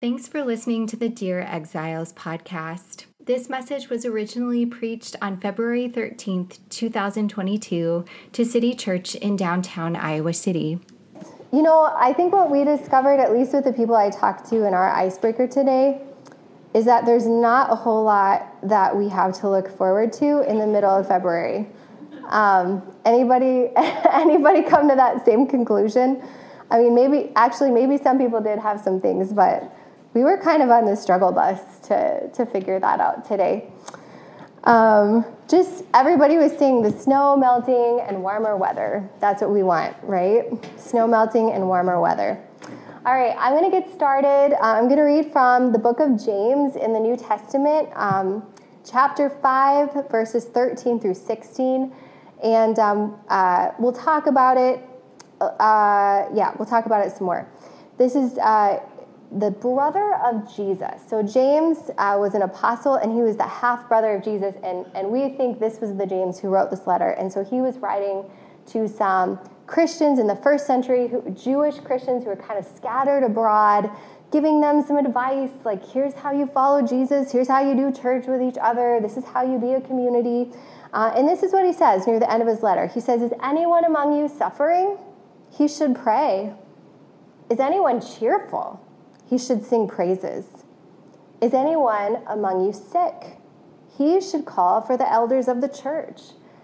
Thanks for listening to the Dear Exiles podcast. This message was originally preached on February 13th, 2022, to City Church in downtown Iowa City. You know, I think what we discovered, at least with the people I talked to in our icebreaker today, is that there's not a whole lot that we have to look forward to in the middle of February. Um, anybody, anybody come to that same conclusion? I mean, maybe actually, maybe some people did have some things, but we were kind of on the struggle bus to, to figure that out today. Um, just everybody was seeing the snow melting and warmer weather. That's what we want, right? Snow melting and warmer weather. All right, I'm going to get started. Uh, I'm going to read from the book of James in the New Testament, um, chapter 5, verses 13 through 16. And um, uh, we'll talk about it. Uh, yeah, we'll talk about it some more. This is uh, the brother of Jesus. So James uh, was an apostle, and he was the half brother of Jesus. And, and we think this was the James who wrote this letter. And so he was writing to some Christians in the first century, who, Jewish Christians who were kind of scattered abroad, giving them some advice like, here's how you follow Jesus, here's how you do church with each other, this is how you be a community. Uh, and this is what he says near the end of his letter. He says, Is anyone among you suffering? He should pray. Is anyone cheerful? He should sing praises. Is anyone among you sick? He should call for the elders of the church,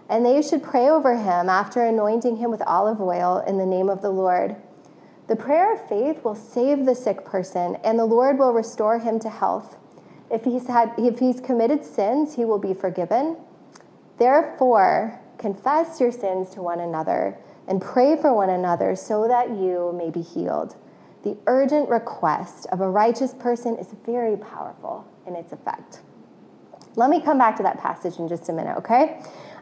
and they should pray over him after anointing him with olive oil in the name of the Lord. The prayer of faith will save the sick person, and the Lord will restore him to health. If he's, had, if he's committed sins, he will be forgiven. Therefore, confess your sins to one another and pray for one another so that you may be healed. The urgent request of a righteous person is very powerful in its effect. Let me come back to that passage in just a minute, okay?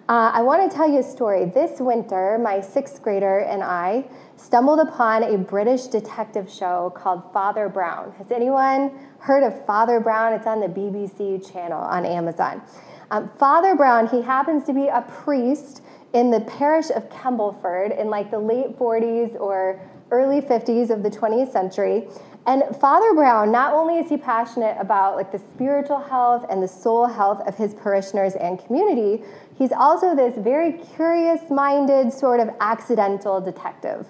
Uh, I want to tell you a story. This winter, my sixth grader and I stumbled upon a British detective show called Father Brown. Has anyone heard of Father Brown? It's on the BBC channel on Amazon. Um, Father Brown, he happens to be a priest in the parish of Kembleford in like the late 40s or early 50s of the 20th century. And Father Brown, not only is he passionate about like the spiritual health and the soul health of his parishioners and community, he's also this very curious-minded sort of accidental detective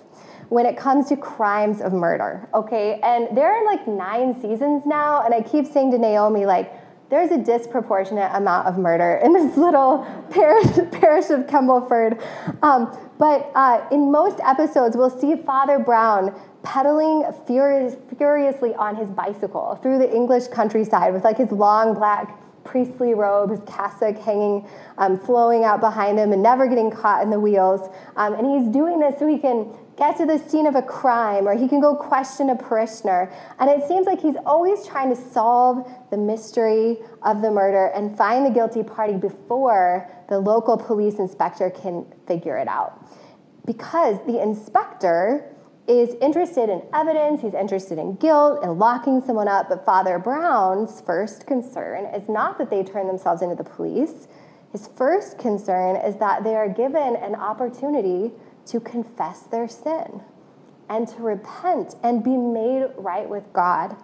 when it comes to crimes of murder. Okay, and there are like nine seasons now, and I keep saying to Naomi like there's a disproportionate amount of murder in this little parish, parish of Kembleford. Um, but uh, in most episodes, we'll see Father Brown pedaling furious, furiously on his bicycle through the English countryside with like his long black priestly robe, his cassock hanging, um, flowing out behind him, and never getting caught in the wheels. Um, and he's doing this so he can get to the scene of a crime or he can go question a parishioner. And it seems like he's always trying to solve the mystery of the murder and find the guilty party before the local police inspector can figure it out. Because the inspector is interested in evidence, he's interested in guilt and locking someone up. But Father Brown's first concern is not that they turn themselves into the police. His first concern is that they are given an opportunity to confess their sin and to repent and be made right with God.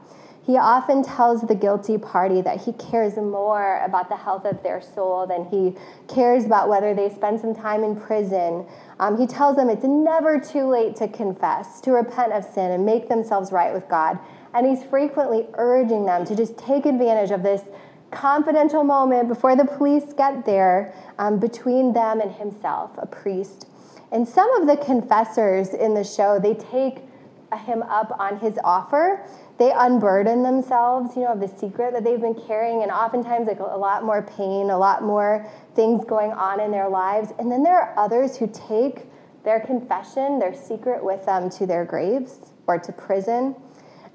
He often tells the guilty party that he cares more about the health of their soul than he cares about whether they spend some time in prison. Um, he tells them it's never too late to confess, to repent of sin, and make themselves right with God. And he's frequently urging them to just take advantage of this confidential moment before the police get there um, between them and himself, a priest. And some of the confessors in the show, they take him up on his offer. They unburden themselves, you know, of the secret that they've been carrying, and oftentimes like a lot more pain, a lot more things going on in their lives. And then there are others who take their confession, their secret with them to their graves or to prison.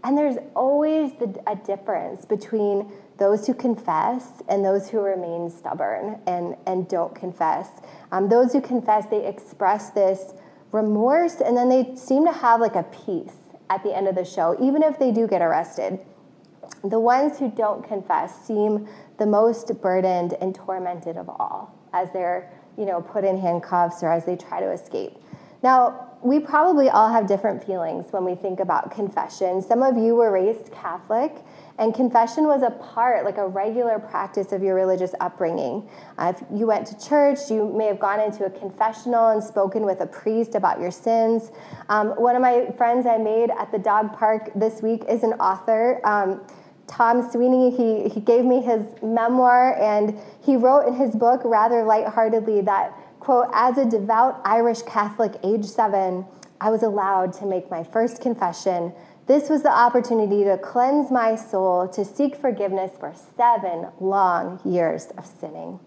And there's always the, a difference between those who confess and those who remain stubborn and, and don't confess. Um, those who confess, they express this remorse and then they seem to have like a peace at the end of the show, even if they do get arrested. The ones who don't confess seem the most burdened and tormented of all as they're, you know, put in handcuffs or as they try to escape. Now, we probably all have different feelings when we think about confession. Some of you were raised Catholic, and confession was a part, like a regular practice of your religious upbringing. Uh, if you went to church, you may have gone into a confessional and spoken with a priest about your sins. Um, one of my friends I made at the dog park this week is an author. Um, Tom Sweeney, he, he gave me his memoir, and he wrote in his book rather lightheartedly that, quote, as a devout Irish Catholic, age seven, I was allowed to make my first confession this was the opportunity to cleanse my soul, to seek forgiveness for seven long years of sinning.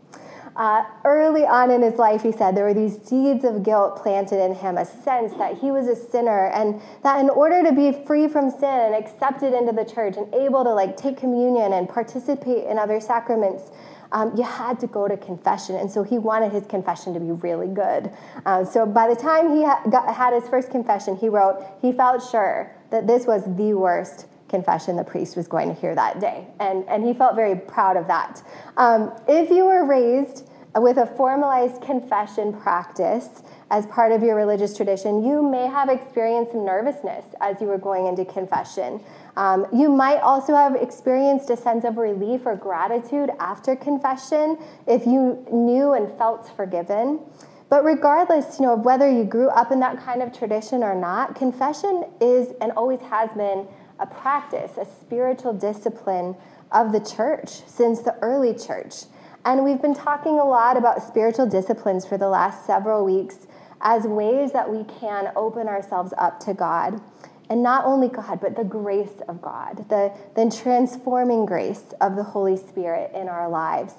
Uh, early on in his life, he said there were these seeds of guilt planted in him, a sense that he was a sinner, and that in order to be free from sin and accepted into the church and able to like take communion and participate in other sacraments, um, you had to go to confession. And so he wanted his confession to be really good. Uh, so by the time he ha- got, had his first confession, he wrote, he felt sure that this was the worst confession the priest was going to hear that day. And, and he felt very proud of that. Um, if you were raised with a formalized confession practice as part of your religious tradition, you may have experienced some nervousness as you were going into confession. Um, you might also have experienced a sense of relief or gratitude after confession if you knew and felt forgiven. But regardless, you know, of whether you grew up in that kind of tradition or not, confession is and always has been a practice, a spiritual discipline of the church since the early church. And we've been talking a lot about spiritual disciplines for the last several weeks as ways that we can open ourselves up to God. And not only God, but the grace of God, the, the transforming grace of the Holy Spirit in our lives.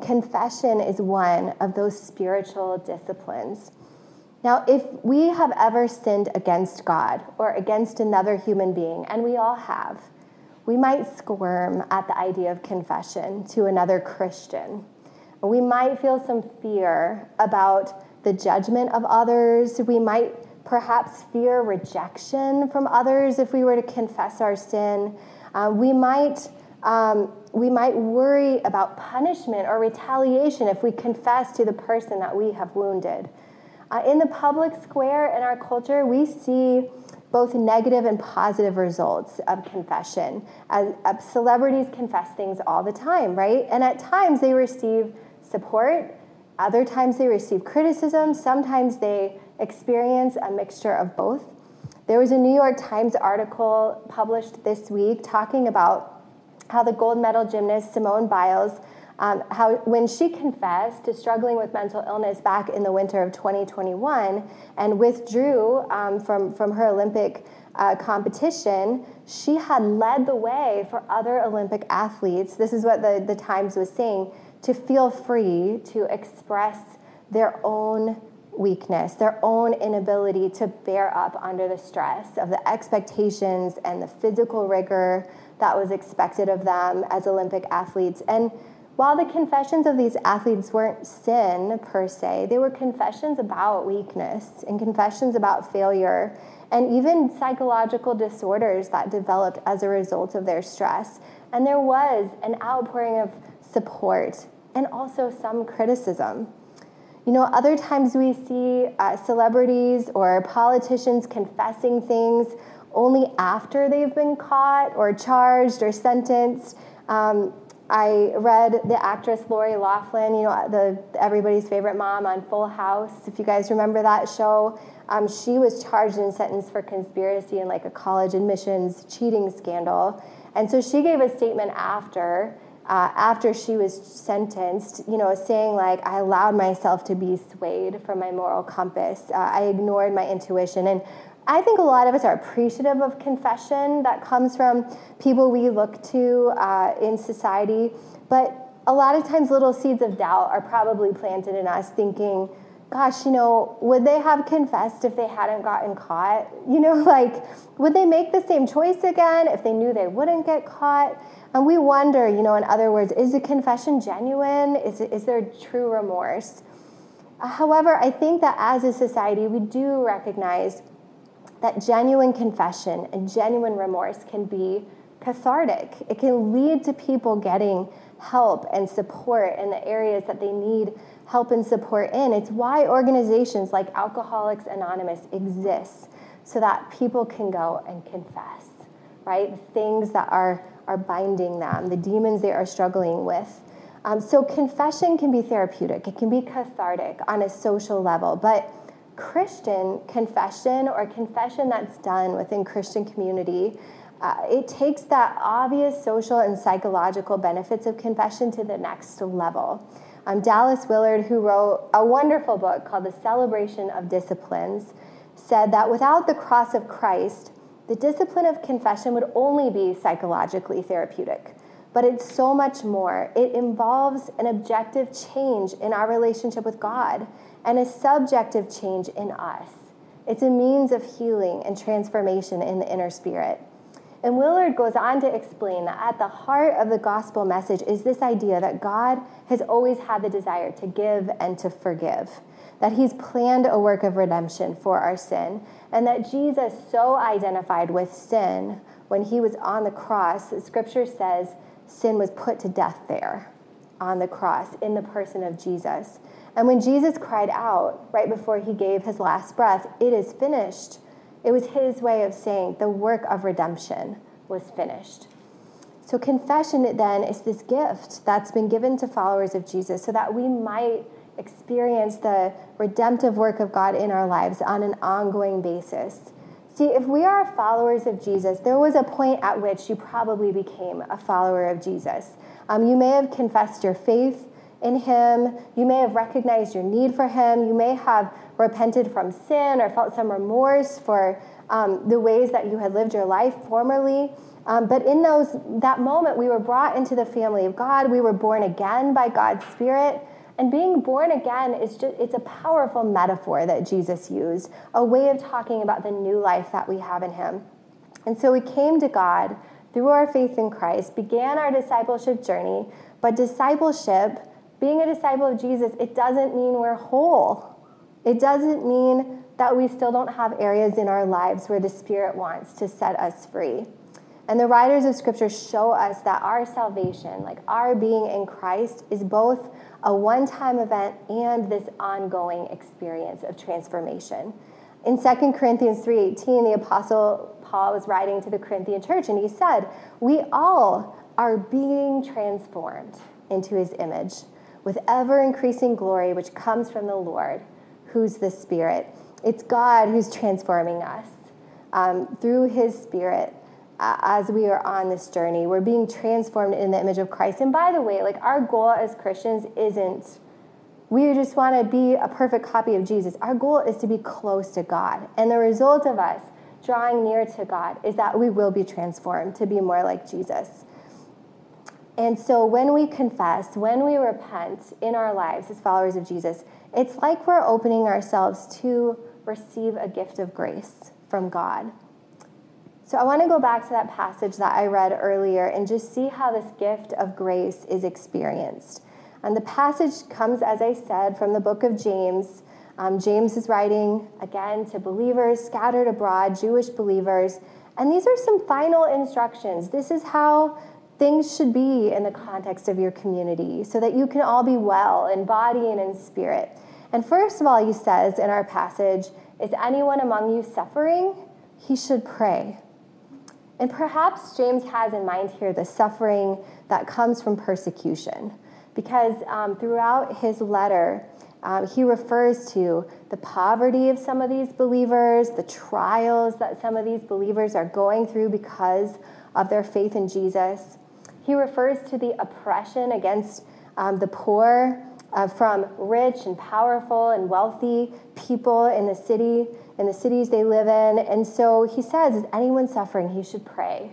Confession is one of those spiritual disciplines. Now, if we have ever sinned against God or against another human being, and we all have, we might squirm at the idea of confession to another Christian. We might feel some fear about the judgment of others. We might perhaps fear rejection from others if we were to confess our sin. Uh, we might um, we might worry about punishment or retaliation if we confess to the person that we have wounded. Uh, in the public square in our culture, we see both negative and positive results of confession. As, as celebrities confess things all the time, right? And at times they receive support, other times they receive criticism, sometimes they experience a mixture of both. There was a New York Times article published this week talking about how the gold medal gymnast Simone Biles, um, how when she confessed to struggling with mental illness back in the winter of 2021 and withdrew um, from, from her Olympic uh, competition, she had led the way for other Olympic athletes. This is what the, the Times was saying to feel free to express their own weakness, their own inability to bear up under the stress of the expectations and the physical rigor that was expected of them as Olympic athletes. And while the confessions of these athletes weren't sin per se, they were confessions about weakness and confessions about failure and even psychological disorders that developed as a result of their stress. And there was an outpouring of support and also some criticism. You know, other times we see uh, celebrities or politicians confessing things only after they've been caught or charged or sentenced. Um, I read the actress Lori Loughlin, you know, the everybody's favorite mom on Full House. If you guys remember that show, um, she was charged and sentenced for conspiracy in like a college admissions cheating scandal, and so she gave a statement after. Uh, after she was sentenced, you know, saying like, I allowed myself to be swayed from my moral compass. Uh, I ignored my intuition. And I think a lot of us are appreciative of confession that comes from people we look to uh, in society, but a lot of times little seeds of doubt are probably planted in us thinking, gosh, you know, would they have confessed if they hadn't gotten caught? You know, like, would they make the same choice again if they knew they wouldn't get caught? And we wonder, you know, in other words, is the confession genuine? Is, is there true remorse? However, I think that as a society, we do recognize that genuine confession and genuine remorse can be cathartic. It can lead to people getting help and support in the areas that they need help and support in. It's why organizations like Alcoholics Anonymous exist so that people can go and confess, right? The things that are, are binding them, the demons they are struggling with. Um, so, confession can be therapeutic, it can be cathartic on a social level, but Christian confession or confession that's done within Christian community, uh, it takes that obvious social and psychological benefits of confession to the next level. Um, Dallas Willard, who wrote a wonderful book called The Celebration of Disciplines, said that without the cross of Christ, the discipline of confession would only be psychologically therapeutic but it's so much more. It involves an objective change in our relationship with God and a subjective change in us. It's a means of healing and transformation in the inner spirit. And Willard goes on to explain that at the heart of the gospel message is this idea that God has always had the desire to give and to forgive, that He's planned a work of redemption for our sin, and that Jesus so identified with sin when He was on the cross. Scripture says sin was put to death there on the cross in the person of Jesus. And when Jesus cried out right before he gave his last breath, It is finished, it was his way of saying the work of redemption was finished. So, confession then is this gift that's been given to followers of Jesus so that we might experience the redemptive work of God in our lives on an ongoing basis. See, if we are followers of Jesus, there was a point at which you probably became a follower of Jesus. Um, you may have confessed your faith in Him, you may have recognized your need for Him, you may have repented from sin or felt some remorse for um, the ways that you had lived your life formerly. Um, but in those that moment, we were brought into the family of God. We were born again by God's Spirit. And being born again is just it's a powerful metaphor that Jesus used, a way of talking about the new life that we have in him. And so we came to God through our faith in Christ, began our discipleship journey, but discipleship, being a disciple of Jesus, it doesn't mean we're whole. It doesn't mean that we still don't have areas in our lives where the Spirit wants to set us free. And the writers of Scripture show us that our salvation, like our being in Christ, is both a one time event and this ongoing experience of transformation. In 2 Corinthians 3:18, the apostle Paul was writing to the Corinthian church and he said, "We all are being transformed into his image with ever increasing glory which comes from the Lord, who's the Spirit." It's God who's transforming us um, through his Spirit as we are on this journey. We're being transformed in the image of Christ. And by the way, like our goal as Christians isn't we just want to be a perfect copy of Jesus. Our goal is to be close to God. And the result of us drawing near to God is that we will be transformed to be more like Jesus. And so when we confess, when we repent in our lives as followers of Jesus, it's like we're opening ourselves to receive a gift of grace from God. So I want to go back to that passage that I read earlier and just see how this gift of grace is experienced. And the passage comes, as I said, from the book of James. Um, James is writing again to believers scattered abroad, Jewish believers. And these are some final instructions. This is how things should be in the context of your community so that you can all be well in body and in spirit. And first of all, he says in our passage, Is anyone among you suffering? He should pray. And perhaps James has in mind here the suffering that comes from persecution, because um, throughout his letter, um, he refers to the poverty of some of these believers, the trials that some of these believers are going through because of their faith in Jesus. He refers to the oppression against um, the poor uh, from rich and powerful and wealthy people in the city in the cities they live in. And so he says, Is anyone suffering? He should pray.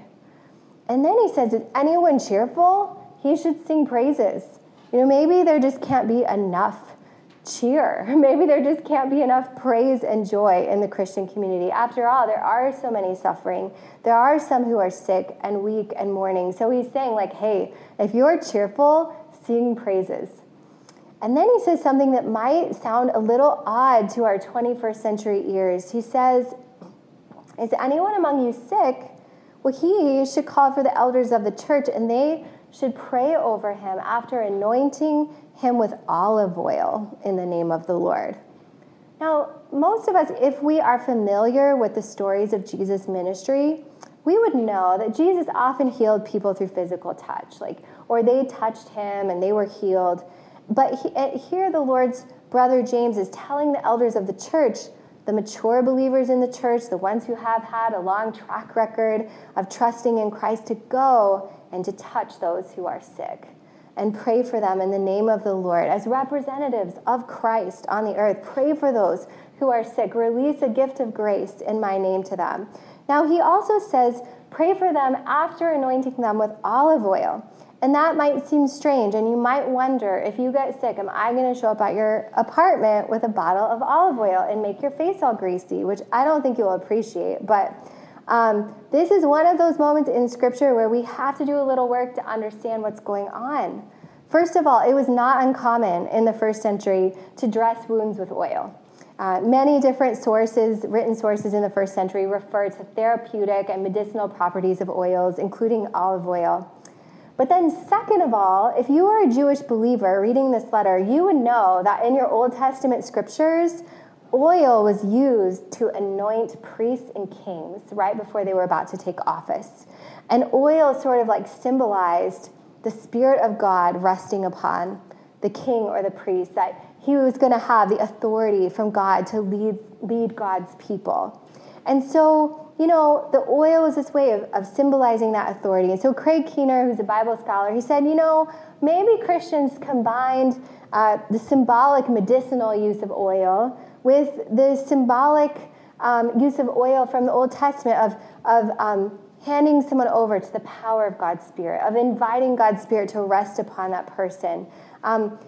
And then he says, Is anyone cheerful? He should sing praises. You know, maybe there just can't be enough cheer. Maybe there just can't be enough praise and joy in the Christian community. After all, there are so many suffering. There are some who are sick and weak and mourning. So he's saying, like, hey, if you're cheerful, sing praises. And then he says something that might sound a little odd to our 21st century ears. He says, Is anyone among you sick? Well, he should call for the elders of the church, and they should pray over him after anointing him with olive oil in the name of the Lord. Now, most of us, if we are familiar with the stories of Jesus' ministry, we would know that Jesus often healed people through physical touch, like, or they touched him and they were healed. But he, eh, here, the Lord's brother James is telling the elders of the church, the mature believers in the church, the ones who have had a long track record of trusting in Christ, to go and to touch those who are sick and pray for them in the name of the Lord. As representatives of Christ on the earth, pray for those who are sick. Release a gift of grace in my name to them. Now, he also says, pray for them after anointing them with olive oil. And that might seem strange, and you might wonder if you get sick, am I going to show up at your apartment with a bottle of olive oil and make your face all greasy, which I don't think you'll appreciate. But um, this is one of those moments in Scripture where we have to do a little work to understand what's going on. First of all, it was not uncommon in the first century to dress wounds with oil. Uh, many different sources, written sources in the first century, refer to therapeutic and medicinal properties of oils, including olive oil. But then, second of all, if you are a Jewish believer reading this letter, you would know that in your Old Testament scriptures, oil was used to anoint priests and kings right before they were about to take office. And oil sort of like symbolized the Spirit of God resting upon the king or the priest, that he was going to have the authority from God to lead, lead God's people. And so, you know, the oil is this way of, of symbolizing that authority. And so, Craig Keener, who's a Bible scholar, he said, you know, maybe Christians combined uh, the symbolic medicinal use of oil with the symbolic um, use of oil from the Old Testament of, of um, handing someone over to the power of God's Spirit, of inviting God's Spirit to rest upon that person, um,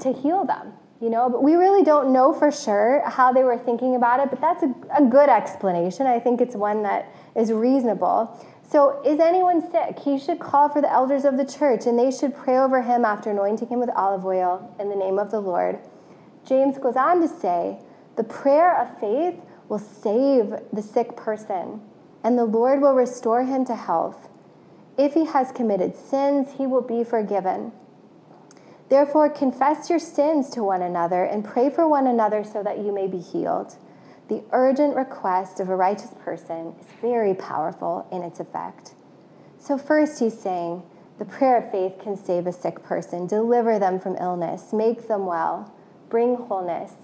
to heal them. You know, but we really don't know for sure how they were thinking about it, but that's a, a good explanation. I think it's one that is reasonable. So, is anyone sick? He should call for the elders of the church, and they should pray over him after anointing him with olive oil in the name of the Lord. James goes on to say, the prayer of faith will save the sick person, and the Lord will restore him to health. If he has committed sins, he will be forgiven. Therefore, confess your sins to one another and pray for one another so that you may be healed. The urgent request of a righteous person is very powerful in its effect. So, first, he's saying the prayer of faith can save a sick person, deliver them from illness, make them well, bring wholeness.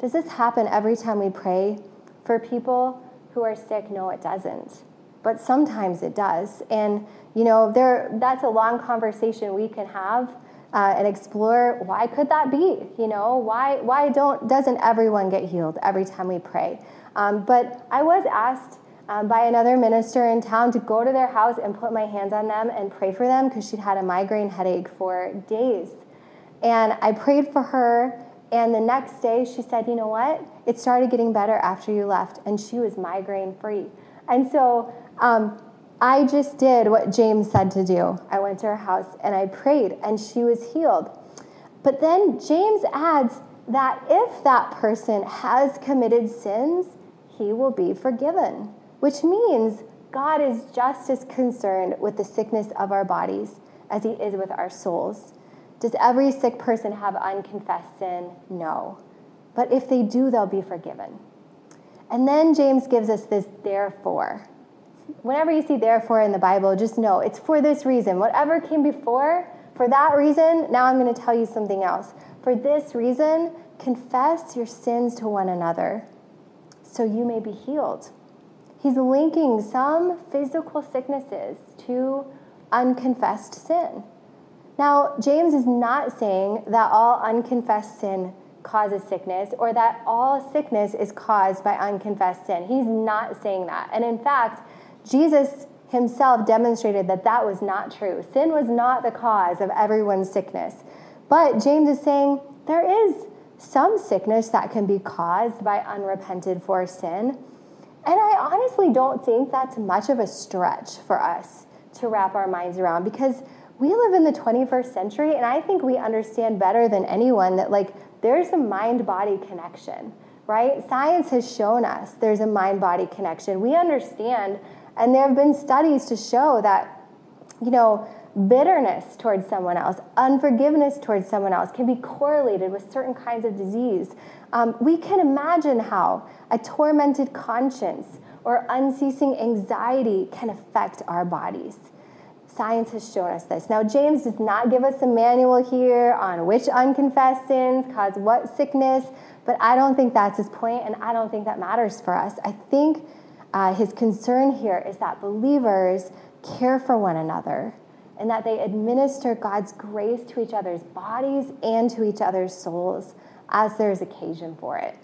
Does this happen every time we pray for people who are sick? No, it doesn't. But sometimes it does. And, you know, there, that's a long conversation we can have uh, and explore why could that be? You know, why, why don't, doesn't everyone get healed every time we pray? Um, but I was asked um, by another minister in town to go to their house and put my hands on them and pray for them because she'd had a migraine headache for days. And I prayed for her and the next day, she said, You know what? It started getting better after you left, and she was migraine free. And so um, I just did what James said to do. I went to her house and I prayed, and she was healed. But then James adds that if that person has committed sins, he will be forgiven, which means God is just as concerned with the sickness of our bodies as he is with our souls. Does every sick person have unconfessed sin? No. But if they do, they'll be forgiven. And then James gives us this therefore. Whenever you see therefore in the Bible, just know it's for this reason. Whatever came before, for that reason, now I'm going to tell you something else. For this reason, confess your sins to one another so you may be healed. He's linking some physical sicknesses to unconfessed sin. Now, James is not saying that all unconfessed sin causes sickness or that all sickness is caused by unconfessed sin. He's not saying that. And in fact, Jesus himself demonstrated that that was not true. Sin was not the cause of everyone's sickness. But James is saying there is some sickness that can be caused by unrepented for sin. And I honestly don't think that's much of a stretch for us to wrap our minds around because we live in the 21st century and i think we understand better than anyone that like there's a mind body connection right science has shown us there's a mind body connection we understand and there have been studies to show that you know bitterness towards someone else, unforgiveness towards someone else can be correlated with certain kinds of disease. Um, we can imagine how a tormented conscience or unceasing anxiety can affect our bodies. Science has shown us this. Now, James does not give us a manual here on which unconfessed sins cause what sickness, but I don't think that's his point, and I don't think that matters for us. I think uh, his concern here is that believers care for one another and that they administer God's grace to each other's bodies and to each other's souls as there's occasion for it.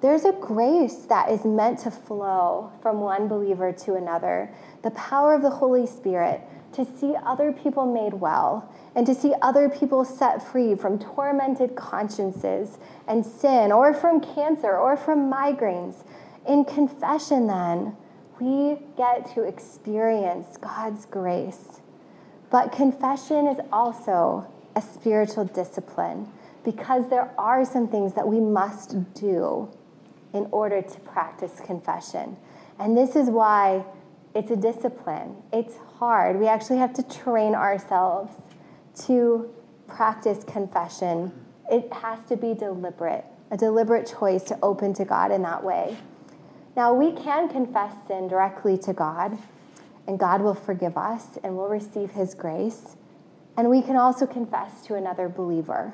There's a grace that is meant to flow from one believer to another, the power of the Holy Spirit to see other people made well and to see other people set free from tormented consciences and sin or from cancer or from migraines. In confession, then, we get to experience God's grace. But confession is also a spiritual discipline because there are some things that we must do in order to practice confession. And this is why it's a discipline. It's hard. We actually have to train ourselves to practice confession. It has to be deliberate, a deliberate choice to open to God in that way. Now, we can confess sin directly to God, and God will forgive us and we'll receive His grace. And we can also confess to another believer.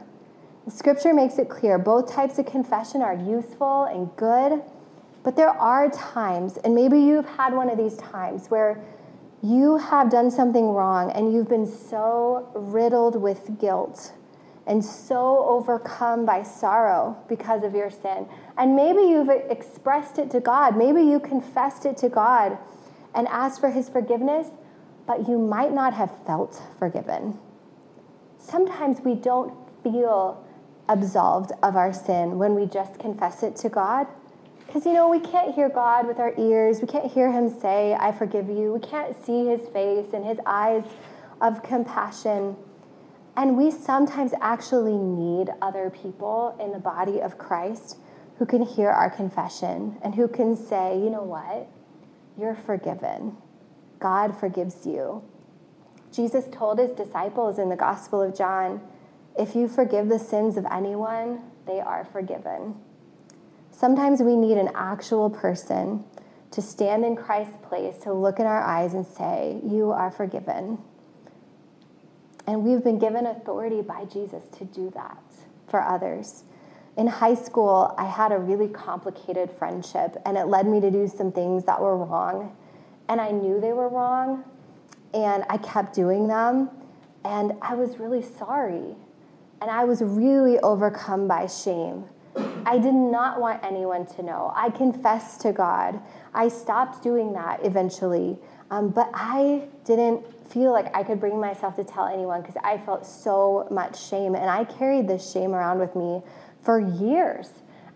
The scripture makes it clear both types of confession are useful and good, but there are times, and maybe you've had one of these times where you have done something wrong and you've been so riddled with guilt and so overcome by sorrow because of your sin. And maybe you've expressed it to God, maybe you confessed it to God and asked for his forgiveness, but you might not have felt forgiven. Sometimes we don't feel absolved of our sin when we just confess it to God. Because, you know, we can't hear God with our ears. We can't hear Him say, I forgive you. We can't see His face and His eyes of compassion. And we sometimes actually need other people in the body of Christ who can hear our confession and who can say, you know what? You're forgiven. God forgives you. Jesus told his disciples in the Gospel of John, if you forgive the sins of anyone, they are forgiven. Sometimes we need an actual person to stand in Christ's place, to look in our eyes and say, You are forgiven. And we've been given authority by Jesus to do that for others. In high school, I had a really complicated friendship, and it led me to do some things that were wrong. And I knew they were wrong, and I kept doing them. And I was really sorry and I was really overcome by shame. I did not want anyone to know. I confessed to God. I stopped doing that eventually, um, but I didn't feel like I could bring myself to tell anyone because I felt so much shame, and I carried this shame around with me for years.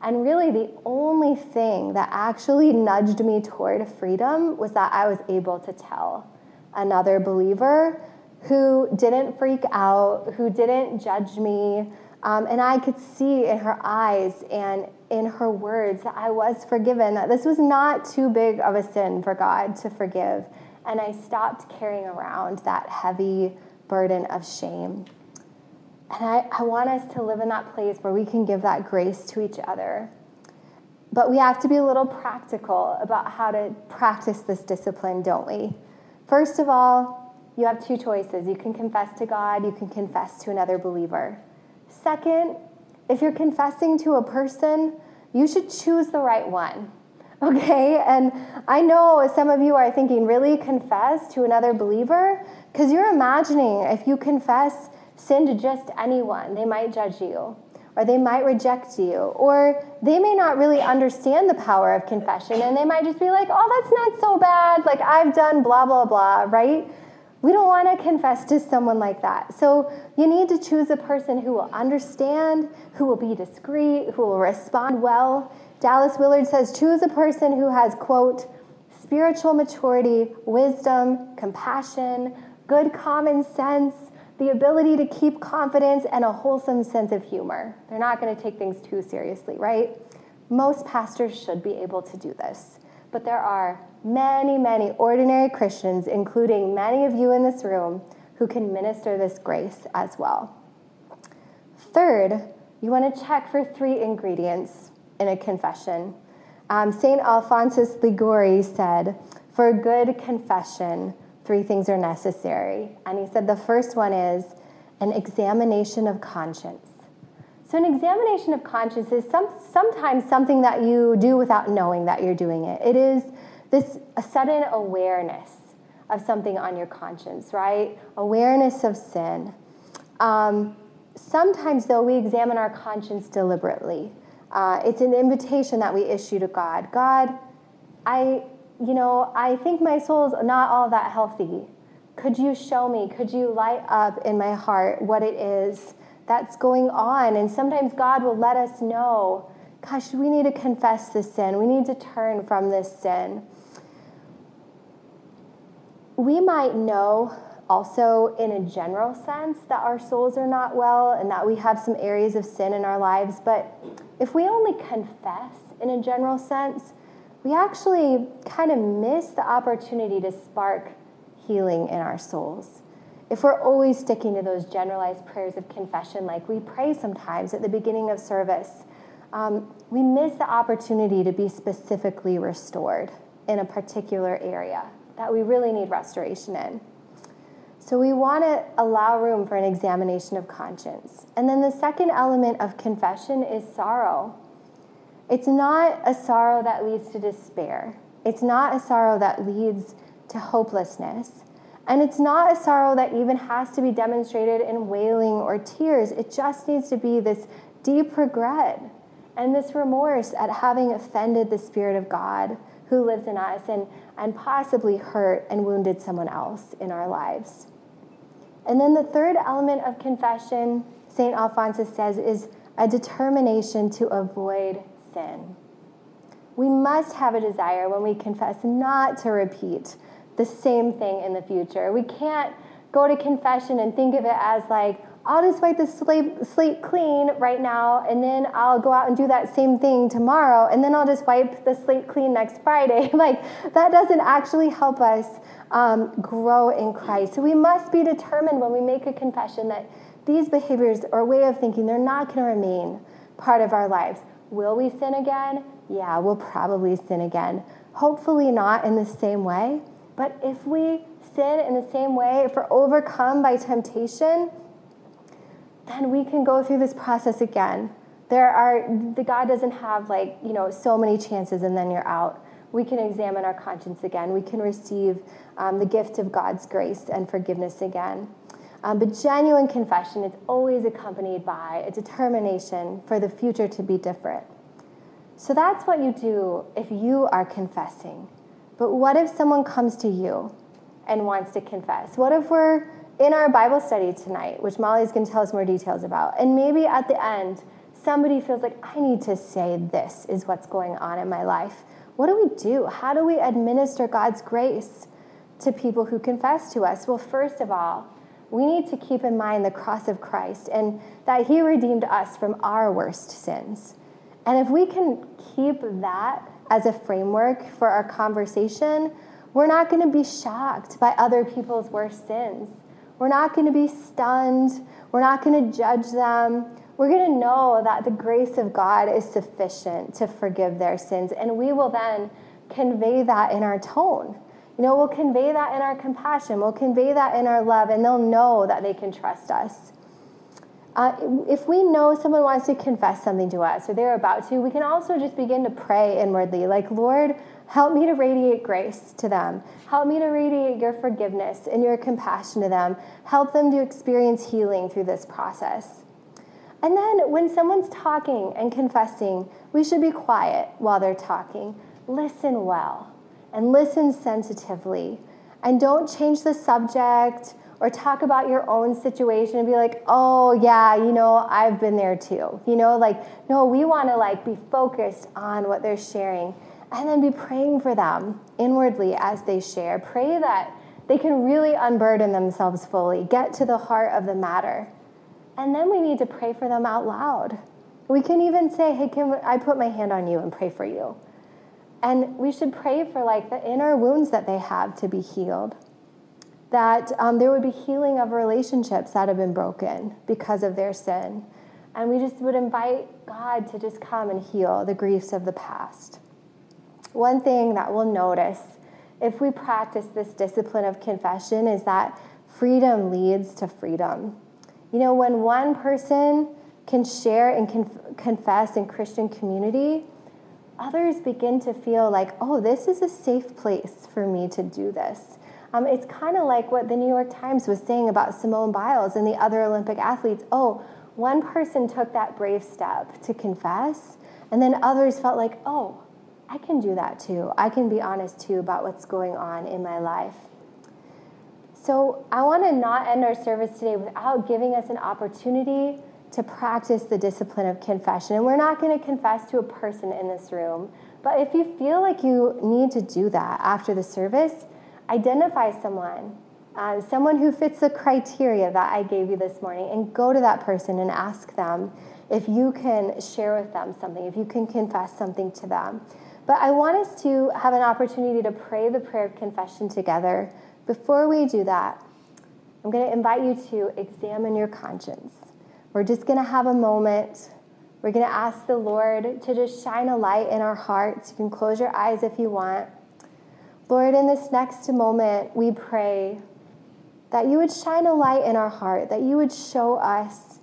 And really, the only thing that actually nudged me toward freedom was that I was able to tell another believer who didn't freak out, who didn't judge me. Um, and I could see in her eyes and in her words that I was forgiven, that this was not too big of a sin for God to forgive. And I stopped carrying around that heavy burden of shame. And I, I want us to live in that place where we can give that grace to each other. But we have to be a little practical about how to practice this discipline, don't we? First of all, you have two choices. You can confess to God, you can confess to another believer. Second, if you're confessing to a person, you should choose the right one. Okay? And I know some of you are thinking, really confess to another believer? Because you're imagining if you confess sin to just anyone, they might judge you, or they might reject you, or they may not really understand the power of confession, and they might just be like, oh, that's not so bad. Like, I've done blah, blah, blah, right? We don't want to confess to someone like that. So you need to choose a person who will understand, who will be discreet, who will respond well. Dallas Willard says choose a person who has, quote, spiritual maturity, wisdom, compassion, good common sense, the ability to keep confidence, and a wholesome sense of humor. They're not going to take things too seriously, right? Most pastors should be able to do this. But there are many, many ordinary Christians, including many of you in this room, who can minister this grace as well. Third, you want to check for three ingredients in a confession. Um, St. Alphonsus Liguori said, For a good confession, three things are necessary. And he said the first one is an examination of conscience. So, an examination of conscience is some, sometimes something that you do without knowing that you're doing it. It is this a sudden awareness of something on your conscience, right? Awareness of sin. Um, sometimes, though, we examine our conscience deliberately. Uh, it's an invitation that we issue to God. God, I, you know, I think my soul's not all that healthy. Could you show me? Could you light up in my heart what it is that's going on? And sometimes God will let us know, gosh, we need to confess this sin. We need to turn from this sin. We might know also, in a general sense, that our souls are not well and that we have some areas of sin in our lives. But if we only confess in a general sense, we actually kind of miss the opportunity to spark healing in our souls. If we're always sticking to those generalized prayers of confession, like we pray sometimes at the beginning of service, um, we miss the opportunity to be specifically restored in a particular area that we really need restoration in. So we want to allow room for an examination of conscience. And then the second element of confession is sorrow. It's not a sorrow that leads to despair. It's not a sorrow that leads to hopelessness. And it's not a sorrow that even has to be demonstrated in wailing or tears. It just needs to be this deep regret and this remorse at having offended the Spirit of God who lives in us and, and possibly hurt and wounded someone else in our lives. And then the third element of confession, St. Alphonsus says, is a determination to avoid sin. We must have a desire when we confess not to repeat the same thing in the future. We can't go to confession and think of it as like, I'll just wipe the slate, slate clean right now, and then I'll go out and do that same thing tomorrow, and then I'll just wipe the slate clean next Friday. like, that doesn't actually help us um, grow in Christ. So we must be determined when we make a confession that these behaviors or way of thinking, they're not going to remain part of our lives. Will we sin again? Yeah, we'll probably sin again. Hopefully, not in the same way. But if we sin in the same way, if we're overcome by temptation, then we can go through this process again. There are, the God doesn't have like, you know, so many chances and then you're out. We can examine our conscience again. We can receive um, the gift of God's grace and forgiveness again. Um, but genuine confession is always accompanied by a determination for the future to be different. So that's what you do if you are confessing. But what if someone comes to you and wants to confess? What if we're in our Bible study tonight, which Molly's going to tell us more details about, and maybe at the end, somebody feels like, I need to say this is what's going on in my life. What do we do? How do we administer God's grace to people who confess to us? Well, first of all, we need to keep in mind the cross of Christ and that He redeemed us from our worst sins. And if we can keep that as a framework for our conversation, we're not going to be shocked by other people's worst sins. We're not going to be stunned. We're not going to judge them. We're going to know that the grace of God is sufficient to forgive their sins. And we will then convey that in our tone. You know, we'll convey that in our compassion, we'll convey that in our love, and they'll know that they can trust us. Uh, if we know someone wants to confess something to us or they're about to, we can also just begin to pray inwardly, like, Lord, help me to radiate grace to them. Help me to radiate your forgiveness and your compassion to them. Help them to experience healing through this process. And then when someone's talking and confessing, we should be quiet while they're talking. Listen well and listen sensitively. And don't change the subject or talk about your own situation and be like, oh, yeah, you know, I've been there too. You know, like, no, we want to like be focused on what they're sharing and then be praying for them inwardly as they share. Pray that they can really unburden themselves fully, get to the heart of the matter. And then we need to pray for them out loud. We can even say, hey, can I put my hand on you and pray for you? And we should pray for like the inner wounds that they have to be healed. That um, there would be healing of relationships that have been broken because of their sin. And we just would invite God to just come and heal the griefs of the past. One thing that we'll notice if we practice this discipline of confession is that freedom leads to freedom. You know, when one person can share and conf- confess in Christian community, others begin to feel like, oh, this is a safe place for me to do this. Um, it's kind of like what the New York Times was saying about Simone Biles and the other Olympic athletes. Oh, one person took that brave step to confess, and then others felt like, oh, I can do that too. I can be honest too about what's going on in my life. So I want to not end our service today without giving us an opportunity to practice the discipline of confession. And we're not going to confess to a person in this room. But if you feel like you need to do that after the service, identify someone, uh, someone who fits the criteria that I gave you this morning, and go to that person and ask them if you can share with them something, if you can confess something to them. But I want us to have an opportunity to pray the prayer of confession together. Before we do that, I'm going to invite you to examine your conscience. We're just going to have a moment. We're going to ask the Lord to just shine a light in our hearts. You can close your eyes if you want. Lord, in this next moment, we pray that you would shine a light in our heart, that you would show us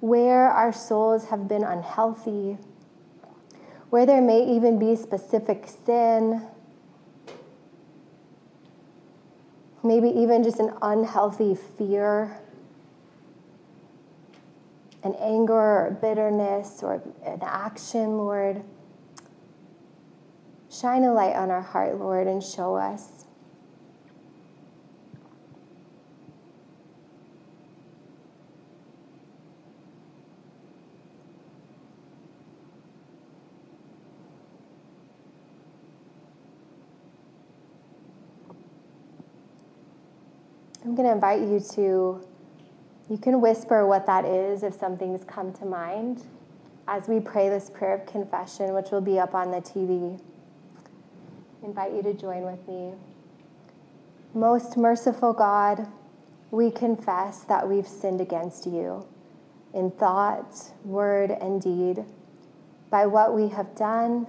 where our souls have been unhealthy, where there may even be specific sin, maybe even just an unhealthy fear an anger or bitterness or an action, Lord. Shine a light on our heart, Lord, and show us. I'm going to invite you to you can whisper what that is if something's come to mind as we pray this prayer of confession, which will be up on the TV. Invite you to join with me. Most merciful God, we confess that we've sinned against you in thought, word, and deed, by what we have done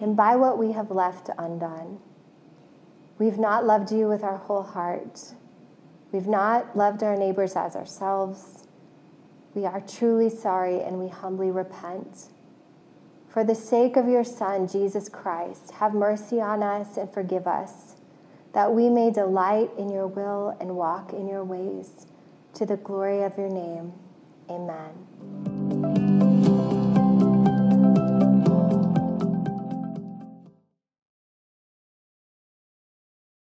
and by what we have left undone. We've not loved you with our whole heart. We've not loved our neighbors as ourselves. We are truly sorry and we humbly repent. For the sake of your Son, Jesus Christ, have mercy on us and forgive us, that we may delight in your will and walk in your ways, to the glory of your name. Amen.